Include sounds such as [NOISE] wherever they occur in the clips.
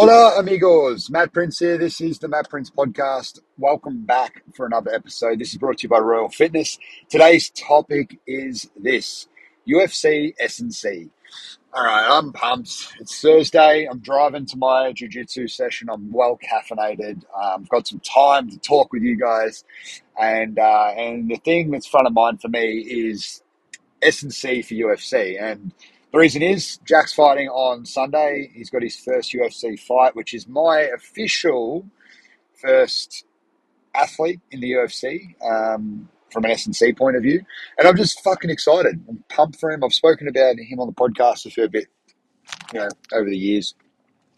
Hola, amigos. Matt Prince here. This is the Matt Prince podcast. Welcome back for another episode. This is brought to you by Royal Fitness. Today's topic is this UFC S&C. All right, I'm pumped. It's Thursday. I'm driving to my jiu-jitsu session. I'm well caffeinated. Um, I've got some time to talk with you guys, and uh, and the thing that's front of mind for me is S&C for UFC. And the reason is Jack's fighting on Sunday. He's got his first UFC fight, which is my official first athlete in the UFC um, from an S&C point of view. And I'm just fucking excited. I'm pumped for him. I've spoken about him on the podcast a fair bit, you know, over the years.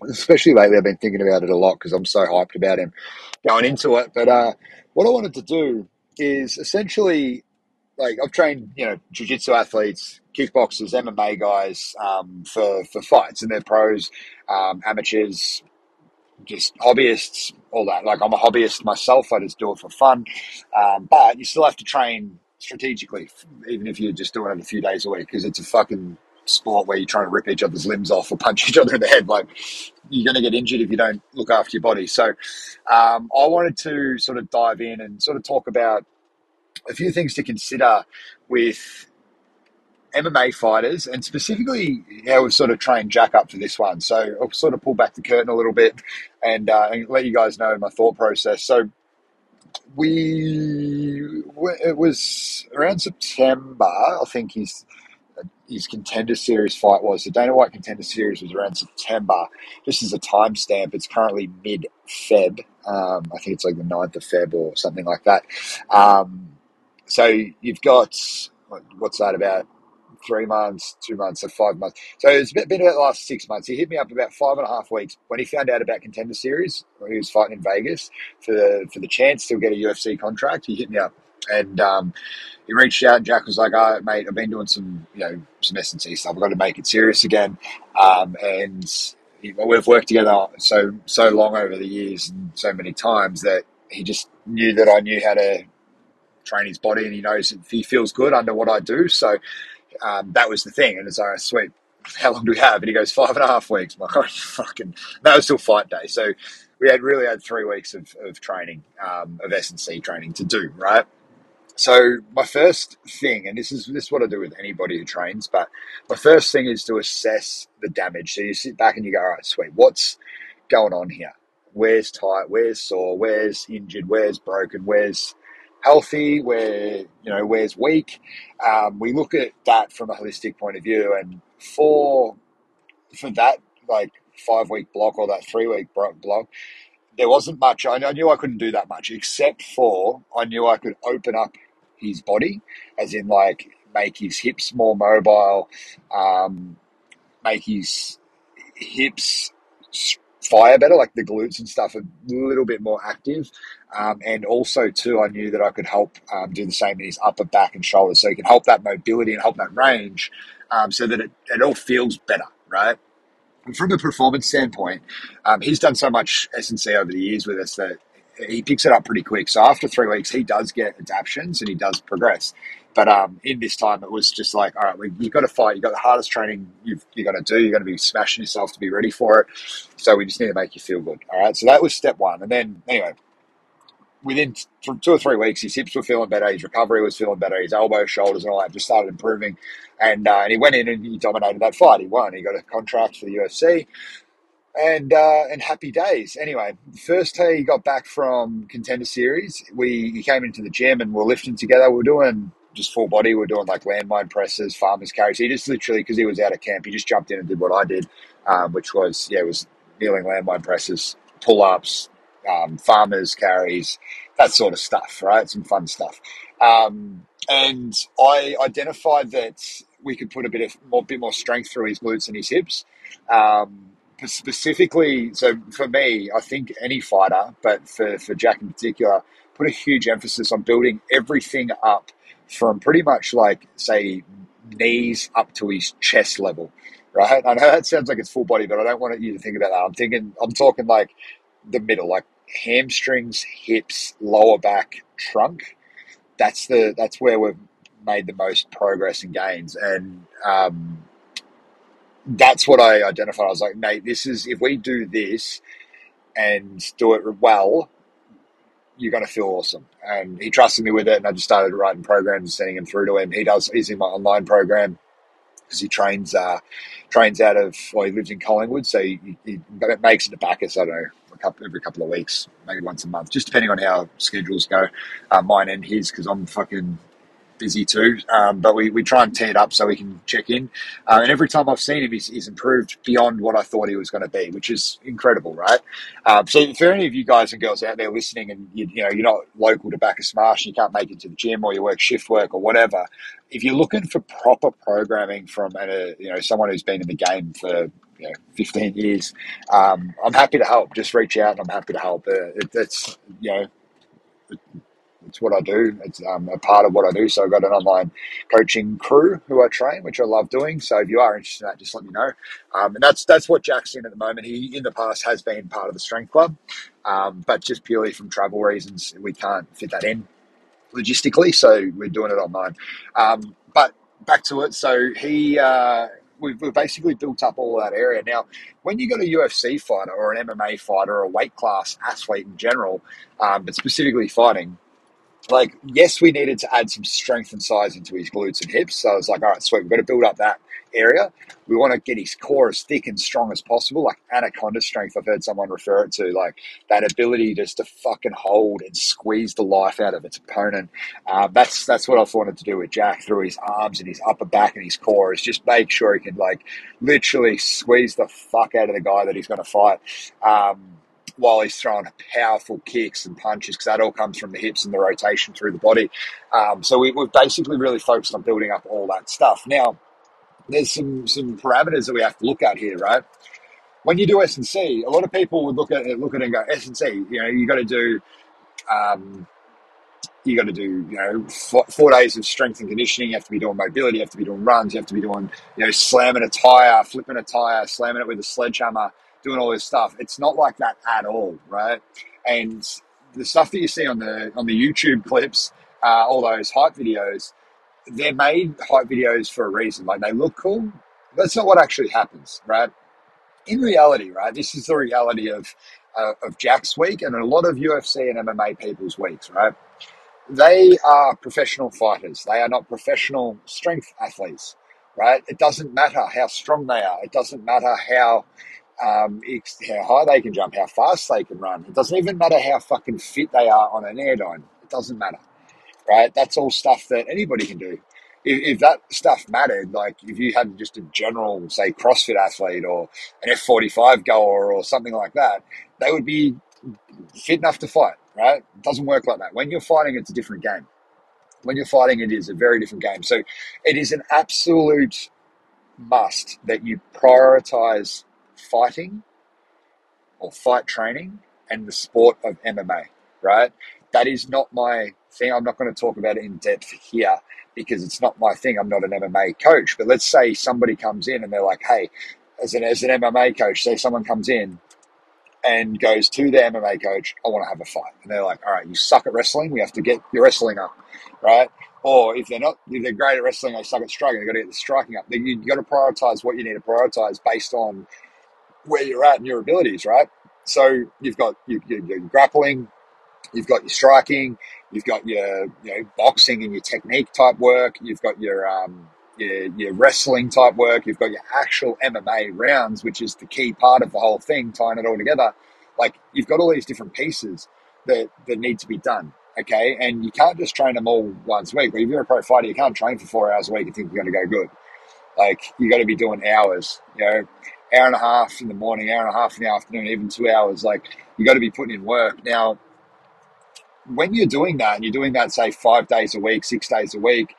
Especially lately, I've been thinking about it a lot because I'm so hyped about him going into it. But uh, what I wanted to do is essentially like I've trained, you know, jiu-jitsu athletes, kickboxers, MMA guys um, for for fights, and they're pros, um, amateurs, just hobbyists, all that. Like I'm a hobbyist myself. I just do it for fun, um, but you still have to train strategically, even if you're just doing it a few days a week, because it's a fucking sport where you're trying to rip each other's limbs off or punch [LAUGHS] each other in the head. Like you're going to get injured if you don't look after your body. So um, I wanted to sort of dive in and sort of talk about a few things to consider with MMA fighters, and specifically how we've sort of trained Jack up for this one. So I'll sort of pull back the curtain a little bit and, uh, and let you guys know my thought process. So we it was around September. I think his his contender series fight was the Dana White contender series was around September. Just as a timestamp, it's currently mid Feb. Um, I think it's like the 9th of Feb or something like that. Um, so you've got what's that about three months, two months, or five months. So it's been about the last six months. He hit me up about five and a half weeks when he found out about Contender Series. When he was fighting in Vegas for the for the chance to get a UFC contract. He hit me up and um, he reached out. and Jack was like, "Oh, mate, I've been doing some you know some S and C stuff. I've got to make it serious again." Um, and we've worked together so so long over the years and so many times that he just knew that I knew how to train his body and he knows if he feels good under what I do. So um, that was the thing. And it's like, sweet, [LAUGHS] how long do we have? And he goes, five and a half weeks. I'm like, [LAUGHS] oh, fucking, that was still fight day. So we had really had three weeks of, of training, um, of S&C training to do, right? So my first thing, and this is this is what I do with anybody who trains, but my first thing is to assess the damage. So you sit back and you go, all right, sweet, what's going on here? Where's tight? Where's sore? Where's injured? Where's broken? Where's healthy, where you know where's weak. Um, we look at that from a holistic point of view, and for for that like five week block or that three week block, there wasn't much. I, knew I couldn't do that much, except for I knew I could open up his body, as in like make his hips more mobile, um, make his hips fire better, like the glutes and stuff, a little bit more active. Um, and also, too, I knew that I could help um, do the same in his upper back and shoulders. So he can help that mobility and help that range um, so that it, it all feels better, right? And from a performance standpoint, um, he's done so much S&C over the years with us that he picks it up pretty quick. So after three weeks, he does get adaptations and he does progress. But um, in this time, it was just like, all right, well, you've got to fight. You've got the hardest training you've, you've got to do. You're going to be smashing yourself to be ready for it. So we just need to make you feel good. All right. So that was step one. And then, anyway, within two or three weeks, his hips were feeling better, his recovery was feeling better, his elbows, shoulders, and all that just started improving. And, uh, and he went in and he dominated that fight. He won. He got a contract for the UFC and uh, and happy days. Anyway, first day he got back from contender series, we he came into the gym and we are lifting together. We are doing just full body. We are doing like landmine presses, farmers carries. He just literally because he was out of camp, he just jumped in and did what I did, um, which was yeah, it was kneeling landmine presses, pull ups, um, farmers carries, that sort of stuff. Right, some fun stuff. Um, and I identified that we could put a bit of more, bit more strength through his glutes and his hips. Um, specifically, so for me, I think any fighter, but for, for Jack in particular, put a huge emphasis on building everything up from pretty much like, say, knees up to his chest level, right? I know that sounds like it's full body, but I don't want you to think about that. I'm thinking, I'm talking like the middle, like hamstrings, hips, lower back, trunk. That's the that's where we've made the most progress and gains. And um, that's what I identified. I was like, mate, this is if we do this and do it well, you're going to feel awesome. And he trusted me with it, and I just started writing programs and sending them through to him. He does. He's in my online program because he trains uh, trains out of well, he lives in Collingwood, so he, he makes it to Bacchus. I don't know. A couple, every couple of weeks, maybe once a month, just depending on how schedules go. Uh, mine and his, because I'm fucking busy too. Um, but we, we try and tee it up so we can check in. Uh, and every time I've seen him, he's, he's improved beyond what I thought he was going to be, which is incredible, right? Um, so for any of you guys and girls out there listening, and you, you know you're not local to Bacchus Marsh, and you can't make it to the gym, or you work shift work or whatever. If you're looking for proper programming from a, you know someone who's been in the game for you know, 15 years. Um, I'm happy to help. Just reach out and I'm happy to help. Uh, it, it's, you know, it's what I do. It's um, a part of what I do. So I've got an online coaching crew who I train, which I love doing. So if you are interested in that, just let me know. Um, and that's that's what Jack's in at the moment. He in the past has been part of the strength club, um, but just purely from travel reasons, we can't fit that in logistically. So we're doing it online. Um, but back to it. So he. Uh, We've, basically built up all that area. Now, when you got a UFC fighter or an MMA fighter or a weight class athlete in general, um, but specifically fighting, like, yes, we needed to add some strength and size into his glutes and hips. So I was like, all right, sweet, we've got to build up that area. We want to get his core as thick and strong as possible, like anaconda strength. I've heard someone refer it to, like that ability just to fucking hold and squeeze the life out of its opponent. Um, that's that's what I've wanted to do with Jack through his arms and his upper back and his core is just make sure he can like literally squeeze the fuck out of the guy that he's going to fight. Um, while he's throwing powerful kicks and punches because that all comes from the hips and the rotation through the body. Um, so we, we've basically really focused on building up all that stuff. Now, there's some some parameters that we have to look at here, right? When you do S and C, a lot of people would look at it, look at it and go S and C. You know, you got to do. Um, you got to do, you know, four, four, days of strength and conditioning. You have to be doing mobility. You have to be doing runs. You have to be doing, you know, slamming a tire, flipping a tire, slamming it with a sledgehammer doing all this stuff. It's not like that at all, right? And the stuff that you see on the on the YouTube clips, uh, all those hype videos, they're made hype videos for a reason. Like they look cool. But that's not what actually happens, right? In reality, right, this is the reality of uh, of Jack's week and a lot of UFC and MMA people's weeks, right? They are professional fighters. They are not professional strength athletes, right? It doesn't matter how strong they are. It doesn't matter how um, how high they can jump, how fast they can run. It doesn't even matter how fucking fit they are on an airdyne. It doesn't matter, right? That's all stuff that anybody can do. If, if that stuff mattered, like if you had just a general, say, CrossFit athlete or an F45 goer or something like that, they would be fit enough to fight, right? It doesn't work like that. When you're fighting, it's a different game. When you're fighting, it is a very different game. So it is an absolute must that you prioritize fighting or fight training and the sport of MMA, right? That is not my thing. I'm not going to talk about it in depth here because it's not my thing. I'm not an MMA coach. But let's say somebody comes in and they're like, hey, as an, as an MMA coach, say someone comes in and goes to the MMA coach, I want to have a fight. And they're like, all right, you suck at wrestling. We have to get your wrestling up, right? Or if they're not, if they're great at wrestling, they suck at striking. They've got to get the striking up. Then you've got to prioritize what you need to prioritize based on where you're at and your abilities, right? So you've got your, your, your grappling, you've got your striking, you've got your you know boxing and your technique type work, you've got your um, your, your wrestling type work, you've got your actual MMA rounds, which is the key part of the whole thing, tying it all together. Like you've got all these different pieces that that need to be done. Okay, and you can't just train them all once a week. But if you're a pro fighter, you can't train for four hours a week and think you're going to go good. Like you got to be doing hours. You know, hour and a half in the morning, hour and a half in the afternoon, even two hours. Like you got to be putting in work. Now, when you're doing that, and you're doing that, say five days a week, six days a week,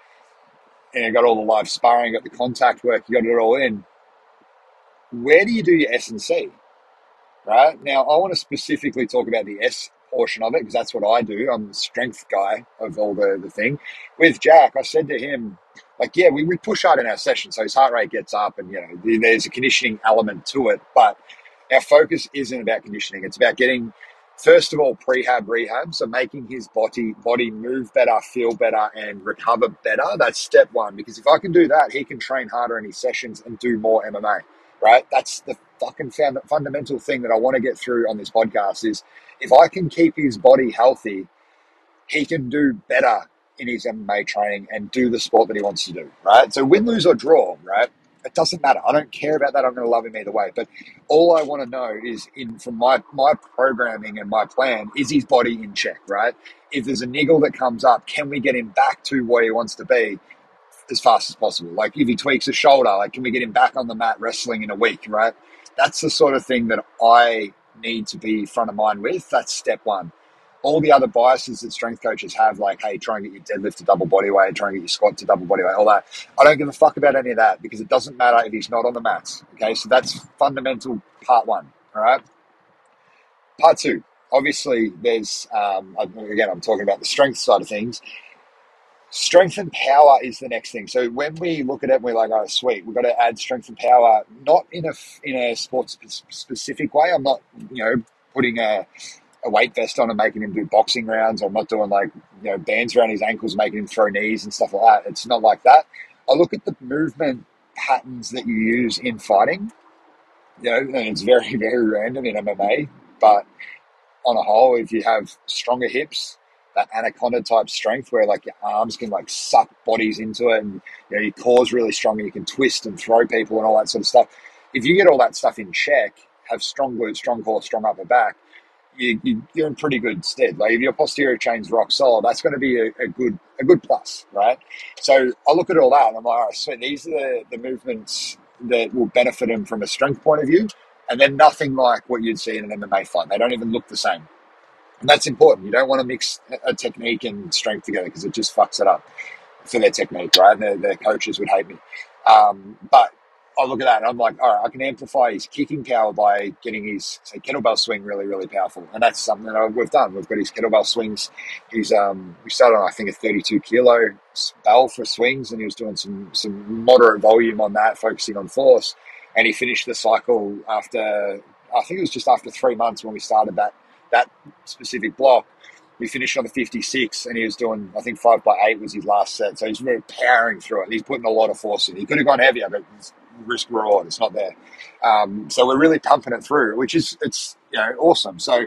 and you got all the live sparring, got the contact work, you got it all in. Where do you do your S and C? Right now, I want to specifically talk about the S portion of it because that's what I do. I'm the strength guy of all the, the thing. With Jack, I said to him, like, yeah, we, we push hard in our session, so his heart rate gets up, and you know, there's a conditioning element to it. But our focus isn't about conditioning; it's about getting first of all, prehab rehab, so making his body body move better, feel better, and recover better. That's step one. Because if I can do that, he can train harder in his sessions and do more MMA. Right? That's the fucking fundamental thing that I want to get through on this podcast. Is if I can keep his body healthy, he can do better in his MMA training and do the sport that he wants to do. Right? So win, lose, or draw. Right? it doesn't matter. I don't care about that. I'm going to love him either way. But all I want to know is, in from my my programming and my plan, is his body in check, right? If there's a niggle that comes up, can we get him back to where he wants to be as fast as possible? Like if he tweaks a shoulder, like can we get him back on the mat wrestling in a week, right? That's the sort of thing that I need to be front of mind with. That's step one all the other biases that strength coaches have, like, hey, try and get your deadlift to double body weight, try and get your squat to double body weight, all that. I don't give a fuck about any of that because it doesn't matter if he's not on the mats. Okay, so that's fundamental part one. All right. Part two, obviously, there's, um, again, I'm talking about the strength side of things. Strength and power is the next thing. So when we look at it, we're like, oh, sweet, we've got to add strength and power, not in a in a sports specific way. I'm not, you know, putting a a weight vest on and making him do boxing rounds. I'm not doing like, you know, bands around his ankles, making him throw knees and stuff like that. It's not like that. I look at the movement patterns that you use in fighting, you know, and it's very, [LAUGHS] very random in MMA, but on a whole, if you have stronger hips, that anaconda type strength where like your arms can like suck bodies into it and you know your core's really strong and you can twist and throw people and all that sort of stuff. If you get all that stuff in check, have strong glutes, strong core, strong upper back, you, are in pretty good stead. Like if your posterior chain's rock solid, that's going to be a, a, good a good plus, right? So I look at all that and I'm like, all right, so these are the, the movements that will benefit him from a strength point of view, and then nothing like what you'd see in an MMA fight. They don't even look the same. And that's important. You don't want to mix a technique and strength together because it just fucks it up for their technique, right? Their, their coaches would hate me. Um, but I look at that and I'm like, all right, I can amplify his kicking power by getting his say kettlebell swing really, really powerful, and that's something that we've done. We've got his kettlebell swings. He's um, we started on I think a 32 kilo bell for swings, and he was doing some some moderate volume on that, focusing on force, and he finished the cycle after I think it was just after three months when we started that that specific block we finished on the 56 and he was doing, I think, five by eight was his last set. So he's really powering through it. He's putting a lot of force in. He could have gone heavier, but risk reward, it's not there. Um, so we're really pumping it through, which is, it's, you know, awesome. So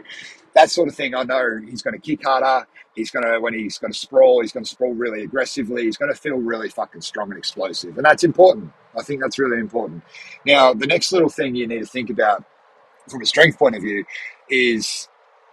that sort of thing, I know he's going to kick harder. He's going to, when he's going to sprawl, he's going to sprawl really aggressively. He's going to feel really fucking strong and explosive. And that's important. I think that's really important. Now, the next little thing you need to think about from a strength point of view is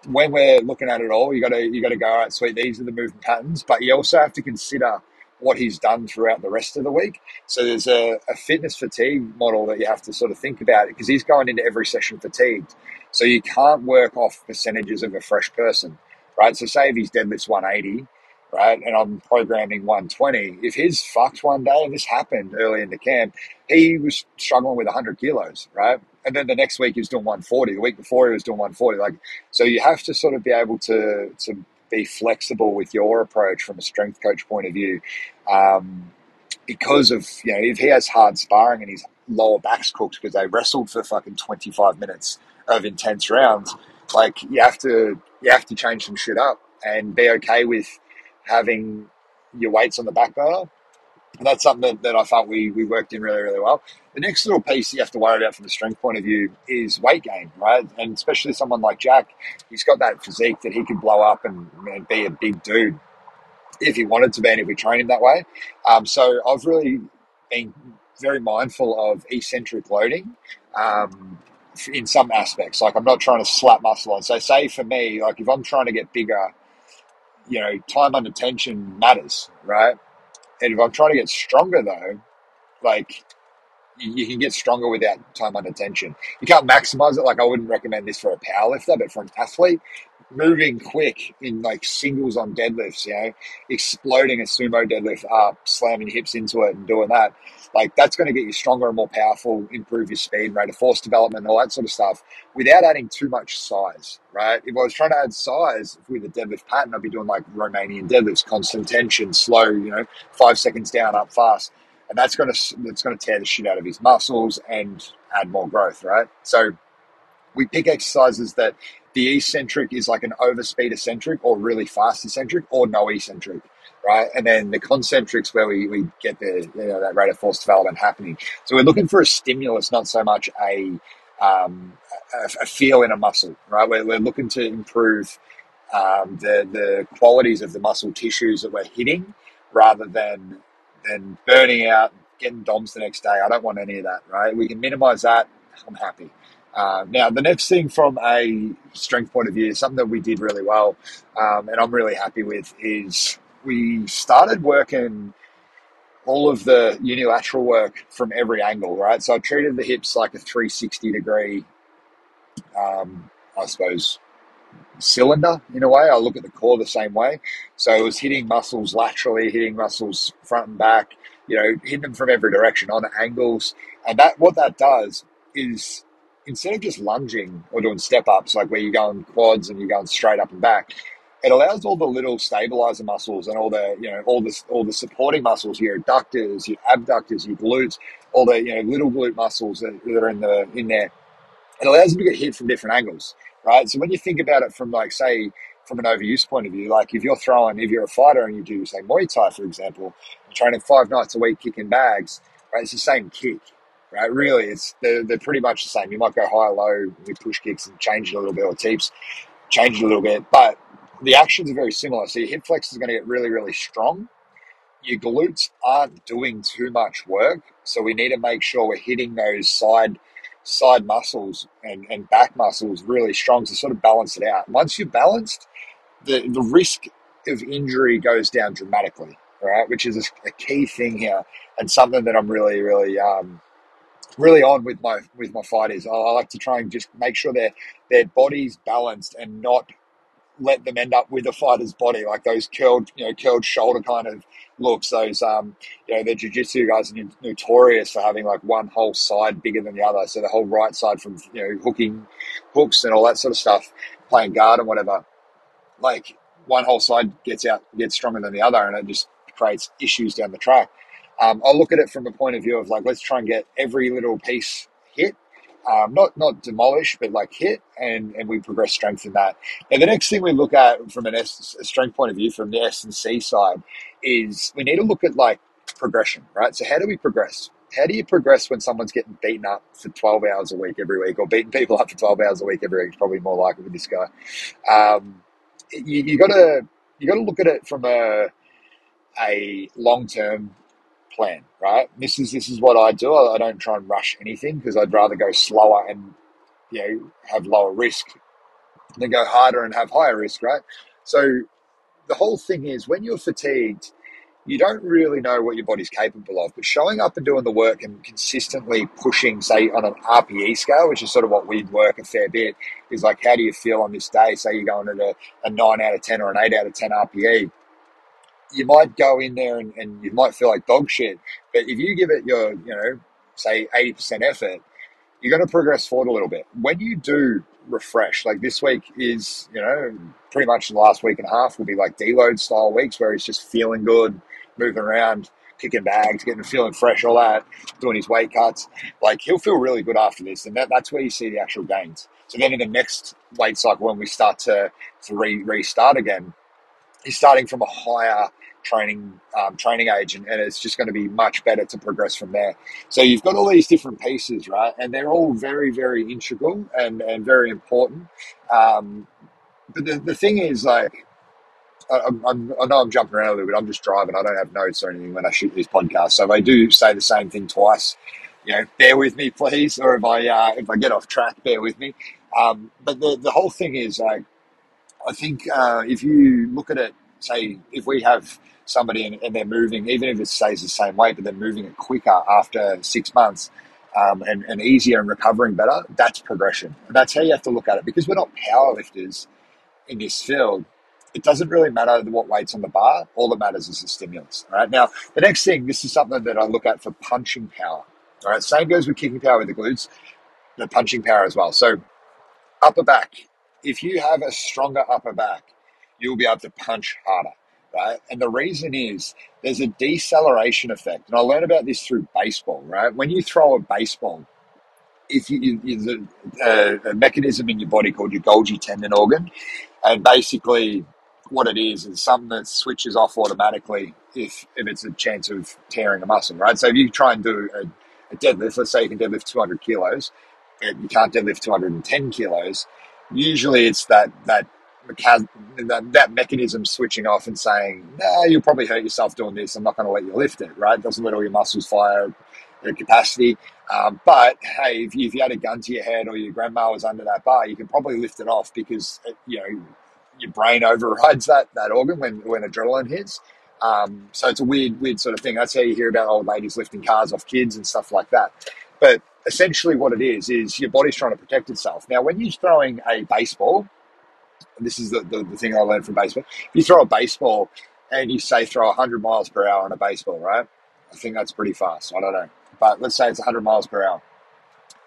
when we're looking at it all, you got to you got to go. All right, sweet. These are the movement patterns, but you also have to consider what he's done throughout the rest of the week. So there's a, a fitness fatigue model that you have to sort of think about because he's going into every session fatigued. So you can't work off percentages of a fresh person, right? So say if he's deadlifts 180, right, and I'm programming 120. If his fucked one day, and this happened early in the camp, he was struggling with 100 kilos, right? And then the next week he was doing 140. The week before he was doing 140. Like, so you have to sort of be able to to be flexible with your approach from a strength coach point of view, um, because of you know if he has hard sparring and his lower back's cooked because they wrestled for fucking 25 minutes of intense rounds, like you have to you have to change some shit up and be okay with having your weights on the back burner and that's something that, that I felt we, we worked in really, really well. The next little piece you have to worry about from a strength point of view is weight gain, right? And especially someone like Jack, he's got that physique that he could blow up and, and be a big dude if he wanted to be and if we train him that way. Um, so I've really been very mindful of eccentric loading um, in some aspects. Like I'm not trying to slap muscle on. So say for me, like if I'm trying to get bigger, you know, time under tension matters, right? And if I'm trying to get stronger though, like you, can get stronger without time under tension. You can't maximize it. Like I wouldn't recommend this for a powerlifter, but for an athlete, moving quick in like singles on deadlifts, you know, exploding a sumo deadlift up, slamming hips into it and doing that, like that's going to get you stronger and more powerful, improve your speed, rate of force development, all that sort of stuff without adding too much size, right? If I was trying to add size with a deadlift pattern, I'd be doing like Romanian deadlifts, constant tension, slow, you know, five seconds down, up fast. And that's going to, that's going to tear the shit out of his muscles and add more growth, right? So we pick exercises that The eccentric is like an overspeed eccentric or really fast eccentric or no eccentric, right? And then the concentrics where we, we get the you know that rate of force development happening. So we're looking for a stimulus, not so much a um, a, a, feel in a muscle, right? We're, we're looking to improve um, the the qualities of the muscle tissues that we're hitting, rather than than burning out, getting DOMs the next day. I don't want any of that, right? We can minimize that. I'm happy. Uh, now, the next thing from a strength point of view, something that we did really well, um, and I'm really happy with, is we started working all of the unilateral work from every angle, right? So I treated the hips like a 360 degree, um, I suppose, cylinder in a way. I look at the core the same way. So it was hitting muscles laterally, hitting muscles front and back, you know, hitting them from every direction on angles. And that what that does is instead of just lunging or doing step ups, like where you're going quads and you're going straight up and back, it allows all the little stabilizer muscles and all the you know all the all the supporting muscles, your adductors, your abductors, your glutes, all the you know little glute muscles that, that are in the in there. It allows them to get hit from different angles, right? So when you think about it from like say from an overuse point of view, like if you're throwing, if you're a fighter and you do say Muay Thai, for example, training five nights a week kicking bags, right? It's the same kick, right? Really, it's they're, they're pretty much the same. You might go high, low with push kicks and change it a little bit, or teeps, change it a little bit, but the actions are very similar. So your hip flex is going to get really, really strong. Your glutes aren't doing too much work, so we need to make sure we're hitting those side side muscles and, and back muscles really strong to sort of balance it out. Once you're balanced, the, the risk of injury goes down dramatically, right? Which is a, a key thing here and something that I'm really, really um, really on with my with my fighters. I, I like to try and just make sure their their body's balanced and not let them end up with a fighter's body, like those curled, you know, curled shoulder kind of looks. Those, um, you know, the jiu-jitsu guys are notorious for having like one whole side bigger than the other. So the whole right side from, you know, hooking hooks and all that sort of stuff, playing guard and whatever. Like one whole side gets out, gets stronger than the other, and it just creates issues down the track. Um, I'll look at it from a point of view of like, let's try and get every little piece hit um, not not demolish, but like hit, and and we progress strength in that. And the next thing we look at from an S, strength point of view, from the S and C side, is we need to look at like progression, right? So how do we progress? How do you progress when someone's getting beaten up for 12 hours a week every week, or beating people up for 12 hours a week every week? Probably more likely with this guy. Um, you, you gotta you gotta look at it from a a long term plan, right? This is this is what I do. I, don't try and rush anything because I'd rather go slower and you know have lower risk than go harder and have higher risk, right? So the whole thing is when you're fatigued, you don't really know what your body's capable of. But showing up and doing the work and consistently pushing, say, on an RPE scale, which is sort of what we work a fair bit, is like, how do you feel on this day? Say you're going at a, a 9 out of 10 or an 8 out of 10 RPE you might go in there and, and you might feel like dog shit. But if you give it your, you know, say 80% effort, you're going to progress forward a little bit. When you do refresh, like this week is, you know, pretty much the last week and a half will be like deload style weeks where he's just feeling good, moving around, kicking bags, getting feeling fresh, all that, doing his weight cuts. Like he'll feel really good after this. And that, that's where you see the actual gains. So then in the next weight cycle, when we start to, to re, restart again, he's starting from a higher training um, training age, and, and, it's just going to be much better to progress from there. So you've got all these different pieces, right? And they're all very, very integral and, and very important. Um, but the, the thing is, like, I, I'm, I know I'm jumping around a little bit. I'm just driving. I don't have notes or anything when I shoot these podcasts. So if I do say the same thing twice, you know, bear with me, please. Or if I uh, if I get off track, bear with me. Um, but the the whole thing is like, I think uh, if you look at it, say if we have somebody and, and, they're moving, even if it stays the same weight, but they're moving it quicker after six months um, and, and easier and recovering better, that's progression. And that's how you have to look at it because we're not powerlifters in this field. It doesn't really matter what weight's on the bar. All that matters is the stimulus. All right. Now, the next thing, this is something that I look at for punching power. All right. Same goes with kicking power with the glutes, the punching power as well. So, upper back. If you have a stronger upper back, you'll be able to punch harder right? And the reason is there's a deceleration effect. And I learned about this through baseball, right? When you throw a baseball, if you, you a, uh, a mechanism in your body called your Golgi tendon organ, and basically what it is is something that switches off automatically if if it's a chance of tearing a muscle, right? So if you try and do a, a deadlift, let's say you can deadlift 200 kilos, you can't deadlift 210 kilos. Usually, it's that that that, that mechanism switching off and saying, "No, you'll probably hurt yourself doing this. I'm not going to let you lift it." Right? It doesn't let all your muscles fire at capacity. Um, but hey, if you, if you had a gun to your head or your grandma was under that bar, you can probably lift it off because it, you know your brain [LAUGHS] overrides that that organ when when adrenaline hits. Um, so it's a weird weird sort of thing. That's how you hear about old ladies lifting cars off kids and stuff like that. But essentially, what it is is your body's trying to protect itself. Now, when you're throwing a baseball, this is the, the, the thing I learned from baseball. If you throw a baseball and you say throw 100 miles per hour on a baseball, right? I think that's pretty fast. I don't know. But let's say it's 100 miles per hour.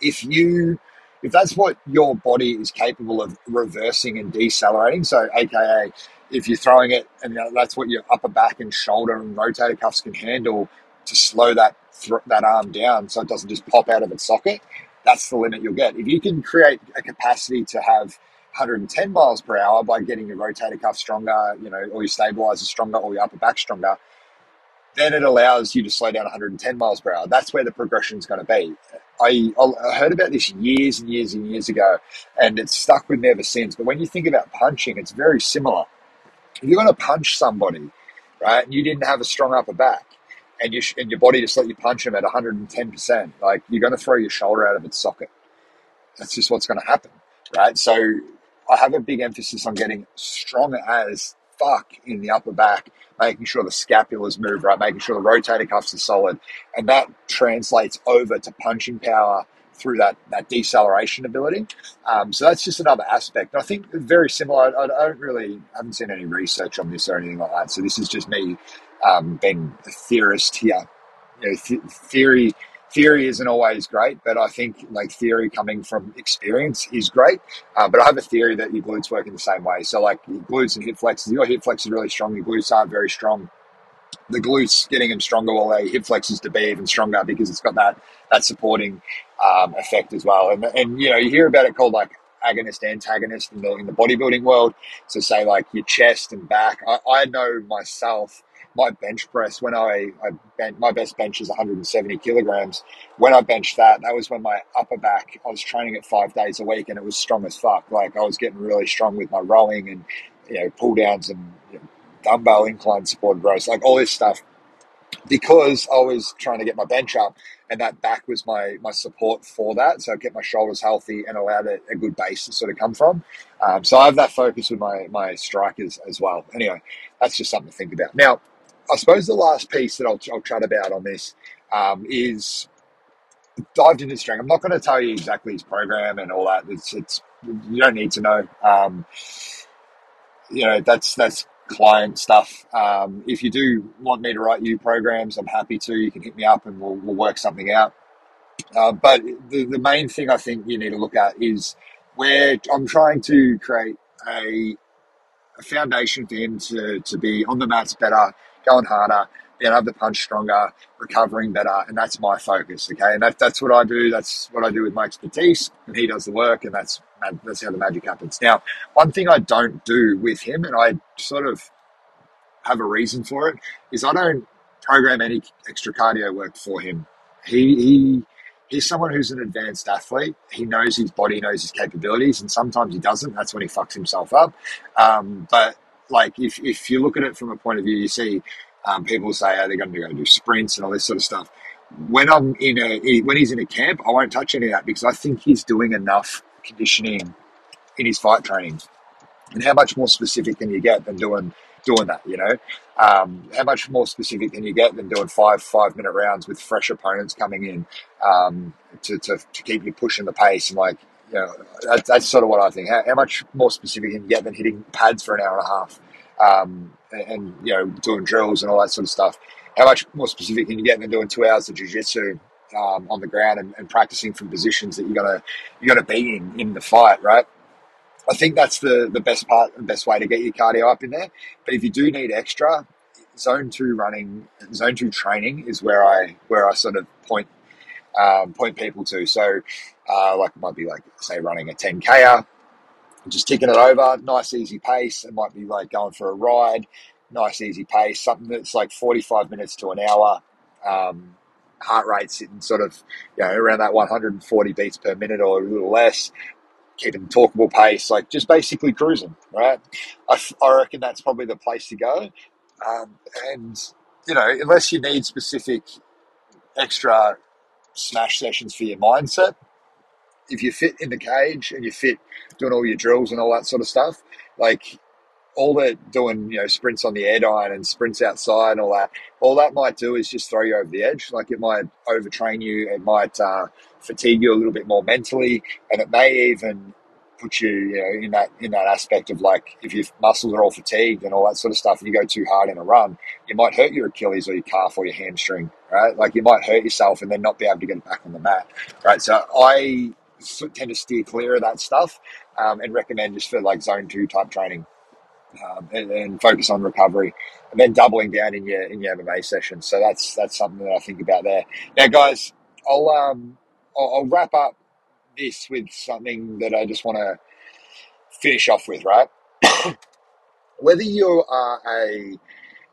If you if that's what your body is capable of reversing and decelerating, so aka if you're throwing it and that's what your upper back and shoulder and rotator cuffs can handle to slow that th- that arm down so it doesn't just pop out of its socket, that's the limit you'll get. If you can create a capacity to have 110 miles per hour by getting your rotator cuff stronger, you know, or your stabilizer stronger, or your upper back stronger, then it allows you to slow down 110 miles per hour. That's where the progression is going to be. I, I heard about this years and years and years ago, and it's stuck with me ever since. But when you think about punching, it's very similar. If you're going to punch somebody, right, and you didn't have a strong upper back, and, you and your body just let you punch them at 110%, like you're going to throw your shoulder out of its socket. That's just what's going to happen, right? So I have a big emphasis on getting strong as fuck in the upper back, making sure the scapula's move right, making sure the rotator cuffs are solid. And that translates over to punching power through that, that deceleration ability. Um, so that's just another aspect. I think very similar. I, I, don't really, I haven't seen any research on this or anything like that. So this is just me um, being a theorist here. You know, th- theory theory isn't always great, but I think like theory coming from experience is great. Uh, but I have a theory that your glutes work in the same way. So like your glutes and hip flexors, your hip flexors are really strong, your glutes aren't very strong. The glutes getting them stronger while they hip flexors to be even stronger because it's got that that supporting um, effect as well. And and you know you hear about it called like agonist antagonist in the in the bodybuilding world. So say like your chest and back. I, I know myself my bench press when I, I bent, my best bench is 170 kilograms. When I benched that, that was when my upper back, I was training it five days a week and it was strong as fuck. Like I was getting really strong with my rowing and, you know, pull downs and you know, dumbbell incline support rows, like all this stuff because I was trying to get my bench up and that back was my my support for that. So I kept my shoulders healthy and allowed a, a good base to sort of come from. Um, so I have that focus with my my strikers as well. Anyway, that's just something to think about. Now, I suppose the last piece that I'll, I'll chat about on this um, is dived into strength. I'm not going to tell you exactly his program and all that. It's, it's you don't need to know. Um, you know that's that's client stuff. Um, if you do want me to write you programs, I'm happy to. You can hit me up and we'll, we'll work something out. Uh, but the, the main thing I think you need to look at is where I'm trying to create a, a foundation for him to, to be on the mats better, going harder, being able to punch stronger, recovering better, and that's my focus. Okay, and that, that's what I do. That's what I do with my expertise, and he does the work, and that's that's how the magic happens. Now, one thing I don't do with him, and I sort of have a reason for it, is I don't program any extra cardio work for him. He he he's someone who's an advanced athlete. He knows his body, knows his capabilities, and sometimes he doesn't. That's when he fucks himself up. Um, but like if, if you look at it from a point of view, you see um, people say, oh, they're going to go do sprints and all this sort of stuff. When I'm in a when he's in a camp, I won't touch any of that because I think he's doing enough conditioning in his fight training. And how much more specific can you get than doing doing that? You know, um, how much more specific can you get than doing five five minute rounds with fresh opponents coming in um, to, to, to keep you pushing the pace and like you know, that, that's sort of what I think. How, how, much more specific can you get than hitting pads for an hour and a half, um, and, and, you know, doing drills and all that sort of stuff? How much more specific can you get than doing two hours of jujitsu um, on the ground and, and, practicing from positions that you're gonna you're gonna be in in the fight, right? I think that's the the best part, the best way to get your cardio up in there. But if you do need extra, zone two running, zone two training is where I where I sort of point um, point people to. So Uh, like it might be like say running a 10k just ticking it over, nice easy pace. It might be like going for a ride, nice easy pace, something that's like 45 minutes to an hour. Um, heart rate sitting sort of, you know, around that 140 beats per minute or a little less, keeping talkable pace, like just basically cruising, right? I, I reckon that's probably the place to go. Um, and, you know, unless you need specific extra smash sessions for your mindset, if you fit in the cage and you fit doing all your drills and all that sort of stuff, like all that doing, you know, sprints on the airdyne and sprints outside and all that, all that might do is just throw you over the edge. Like it might overtrain you, it might uh, fatigue you a little bit more mentally, and it may even put you, you know, in that in that aspect of like if your muscles are all fatigued and all that sort of stuff, and you go too hard in a run, you might hurt your Achilles or your calf or your hamstring, right? Like you might hurt yourself and then not be able to get back on the mat, right? So I tend to steer clear of that stuff um, and recommend just for like zone two type training um, and, and, focus on recovery and then doubling down in your in your MMA sessions. So that's that's something that I think about there. Now, guys, I'll um I'll, I'll wrap up this with something that I just want to finish off with, right? [COUGHS] Whether you are a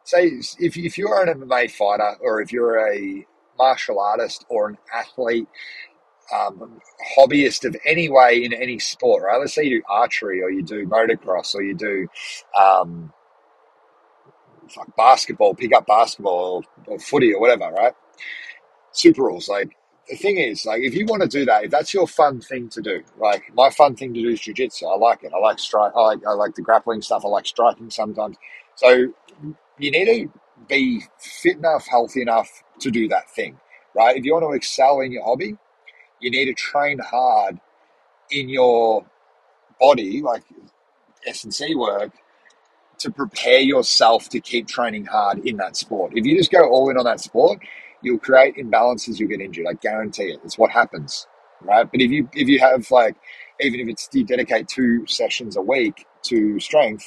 say if if you're an MMA fighter or if you're a martial artist or an athlete um, hobbyist of any way in any sport, right? Let's say you do archery or you do motocross or you do um, like basketball, pick up basketball or, or footy or whatever, right? Super rules. Like the thing is, like if you want to do that, if that's your fun thing to do, like my fun thing to do is jujitsu. I like it. I like strike. I like I like the grappling stuff. I like striking sometimes. So you need to be fit enough, healthy enough to do that thing, right? If you want to excel in your hobby, you need to train hard in your body, like S and C work, to prepare yourself to keep training hard in that sport. If you just go all in on that sport, you'll create imbalances. You'll get injured. I guarantee it. It's what happens, right? But if you if you have like even if it's you dedicate two sessions a week to strength,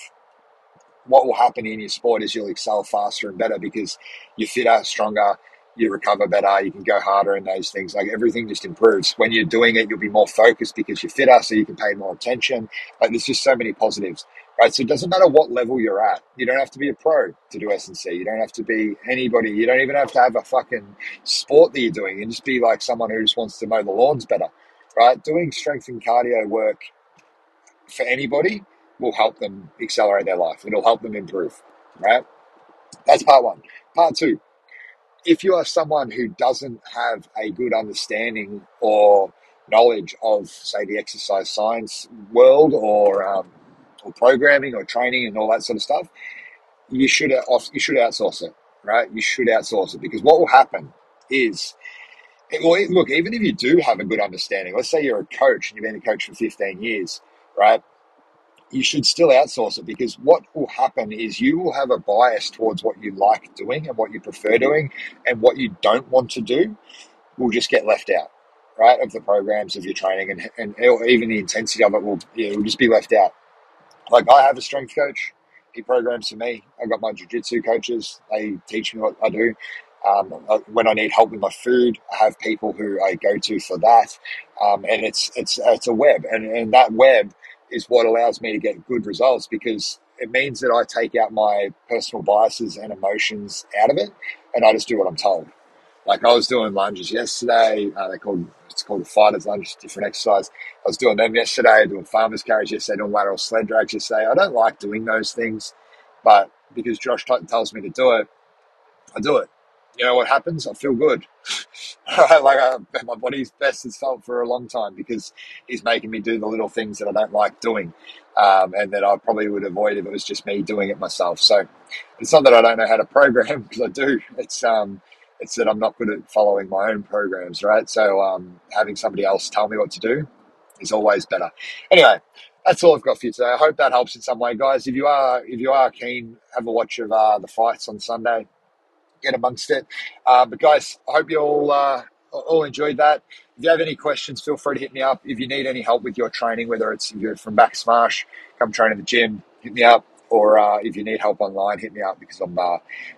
what will happen in your sport is you'll excel faster and better because you're fitter, stronger, you recover better, you can go harder in those things. Like everything just improves. When you're doing it, you'll be more focused because you're fitter, so you can pay more attention. Like there's just so many positives, right? So it doesn't matter what level you're at. You don't have to be a pro to do S&C. You don't have to be anybody. You don't even have to have a fucking sport that you're doing. You just be like someone who just wants to mow the lawns better, right? Doing strength and cardio work for anybody will help them accelerate their life. It'll help them improve, right? That's part one. Part two, if you are someone who doesn't have a good understanding or knowledge of, say, the exercise science world or um, or programming or training and all that sort of stuff, you should you should outsource it, right? You should outsource it because what will happen is, well, look, even if you do have a good understanding, let's say you're a coach and you've been a coach for 15 years, right? You should still outsource it because what will happen is you will have a bias towards what you like doing and what you prefer doing, and what you don't want to do will just get left out, right? Of the programs of your training and, and even the intensity of it will, yeah, will just be left out. Like I have a strength coach, he programs for me. I've got my jiu-jitsu coaches, they teach me what I do. Um, when I need help with my food, I have people who I go to for that, um, and it's it's it's a web, and, and that web is what allows me to get good results because it means that I take out my personal biases and emotions out of it, and I just do what I'm told. Like I was doing lunges yesterday. Uh, they called it's called a fighter's lunge, different exercise. I was doing them yesterday, doing farmers carries yesterday, doing lateral sled drags yesterday. I don't like doing those things, but because Josh tells me to do it, I do it. You know what happens? I feel good. [LAUGHS] like I, my body's best has felt for a long time because he's making me do the little things that I don't like doing, um, and that I probably would avoid if it was just me doing it myself. So it's not that I don't know how to program [LAUGHS] because I do. It's um, it's that I'm not good at following my own programs, right? So um, having somebody else tell me what to do is always better. Anyway, that's all I've got for you today. I hope that helps in some way, guys. If you are if you are keen, have a watch of uh, the fights on Sunday get amongst it. Uh, but guys, I hope you all uh, all enjoyed that. If you have any questions, feel free to hit me up. If you need any help with your training, whether it's you're from Bacchus Marsh, come train in the gym, hit me up. Or uh, if you need help online, hit me up because I'm uh,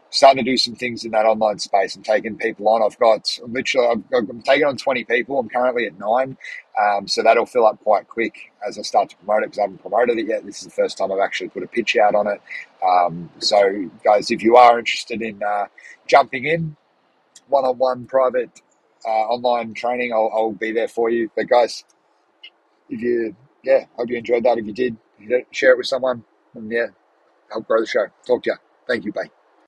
starting to do some things in that online space. I'm taking people on. I've got I'm literally I'm, I'm taking on 20 people. I'm currently at nine. Um, so that'll fill up quite quick as I start to promote it because I haven't promoted it yet. This is the first time I've actually put a pitch out on it. Um, so, guys, if you are interested in uh, jumping in, one on one private uh, online training, I'll, I'll be there for you. But, guys, if you, yeah, hope you enjoyed that. If you did, share it with someone and, yeah, help grow the show. Talk to you. Thank you. Bye.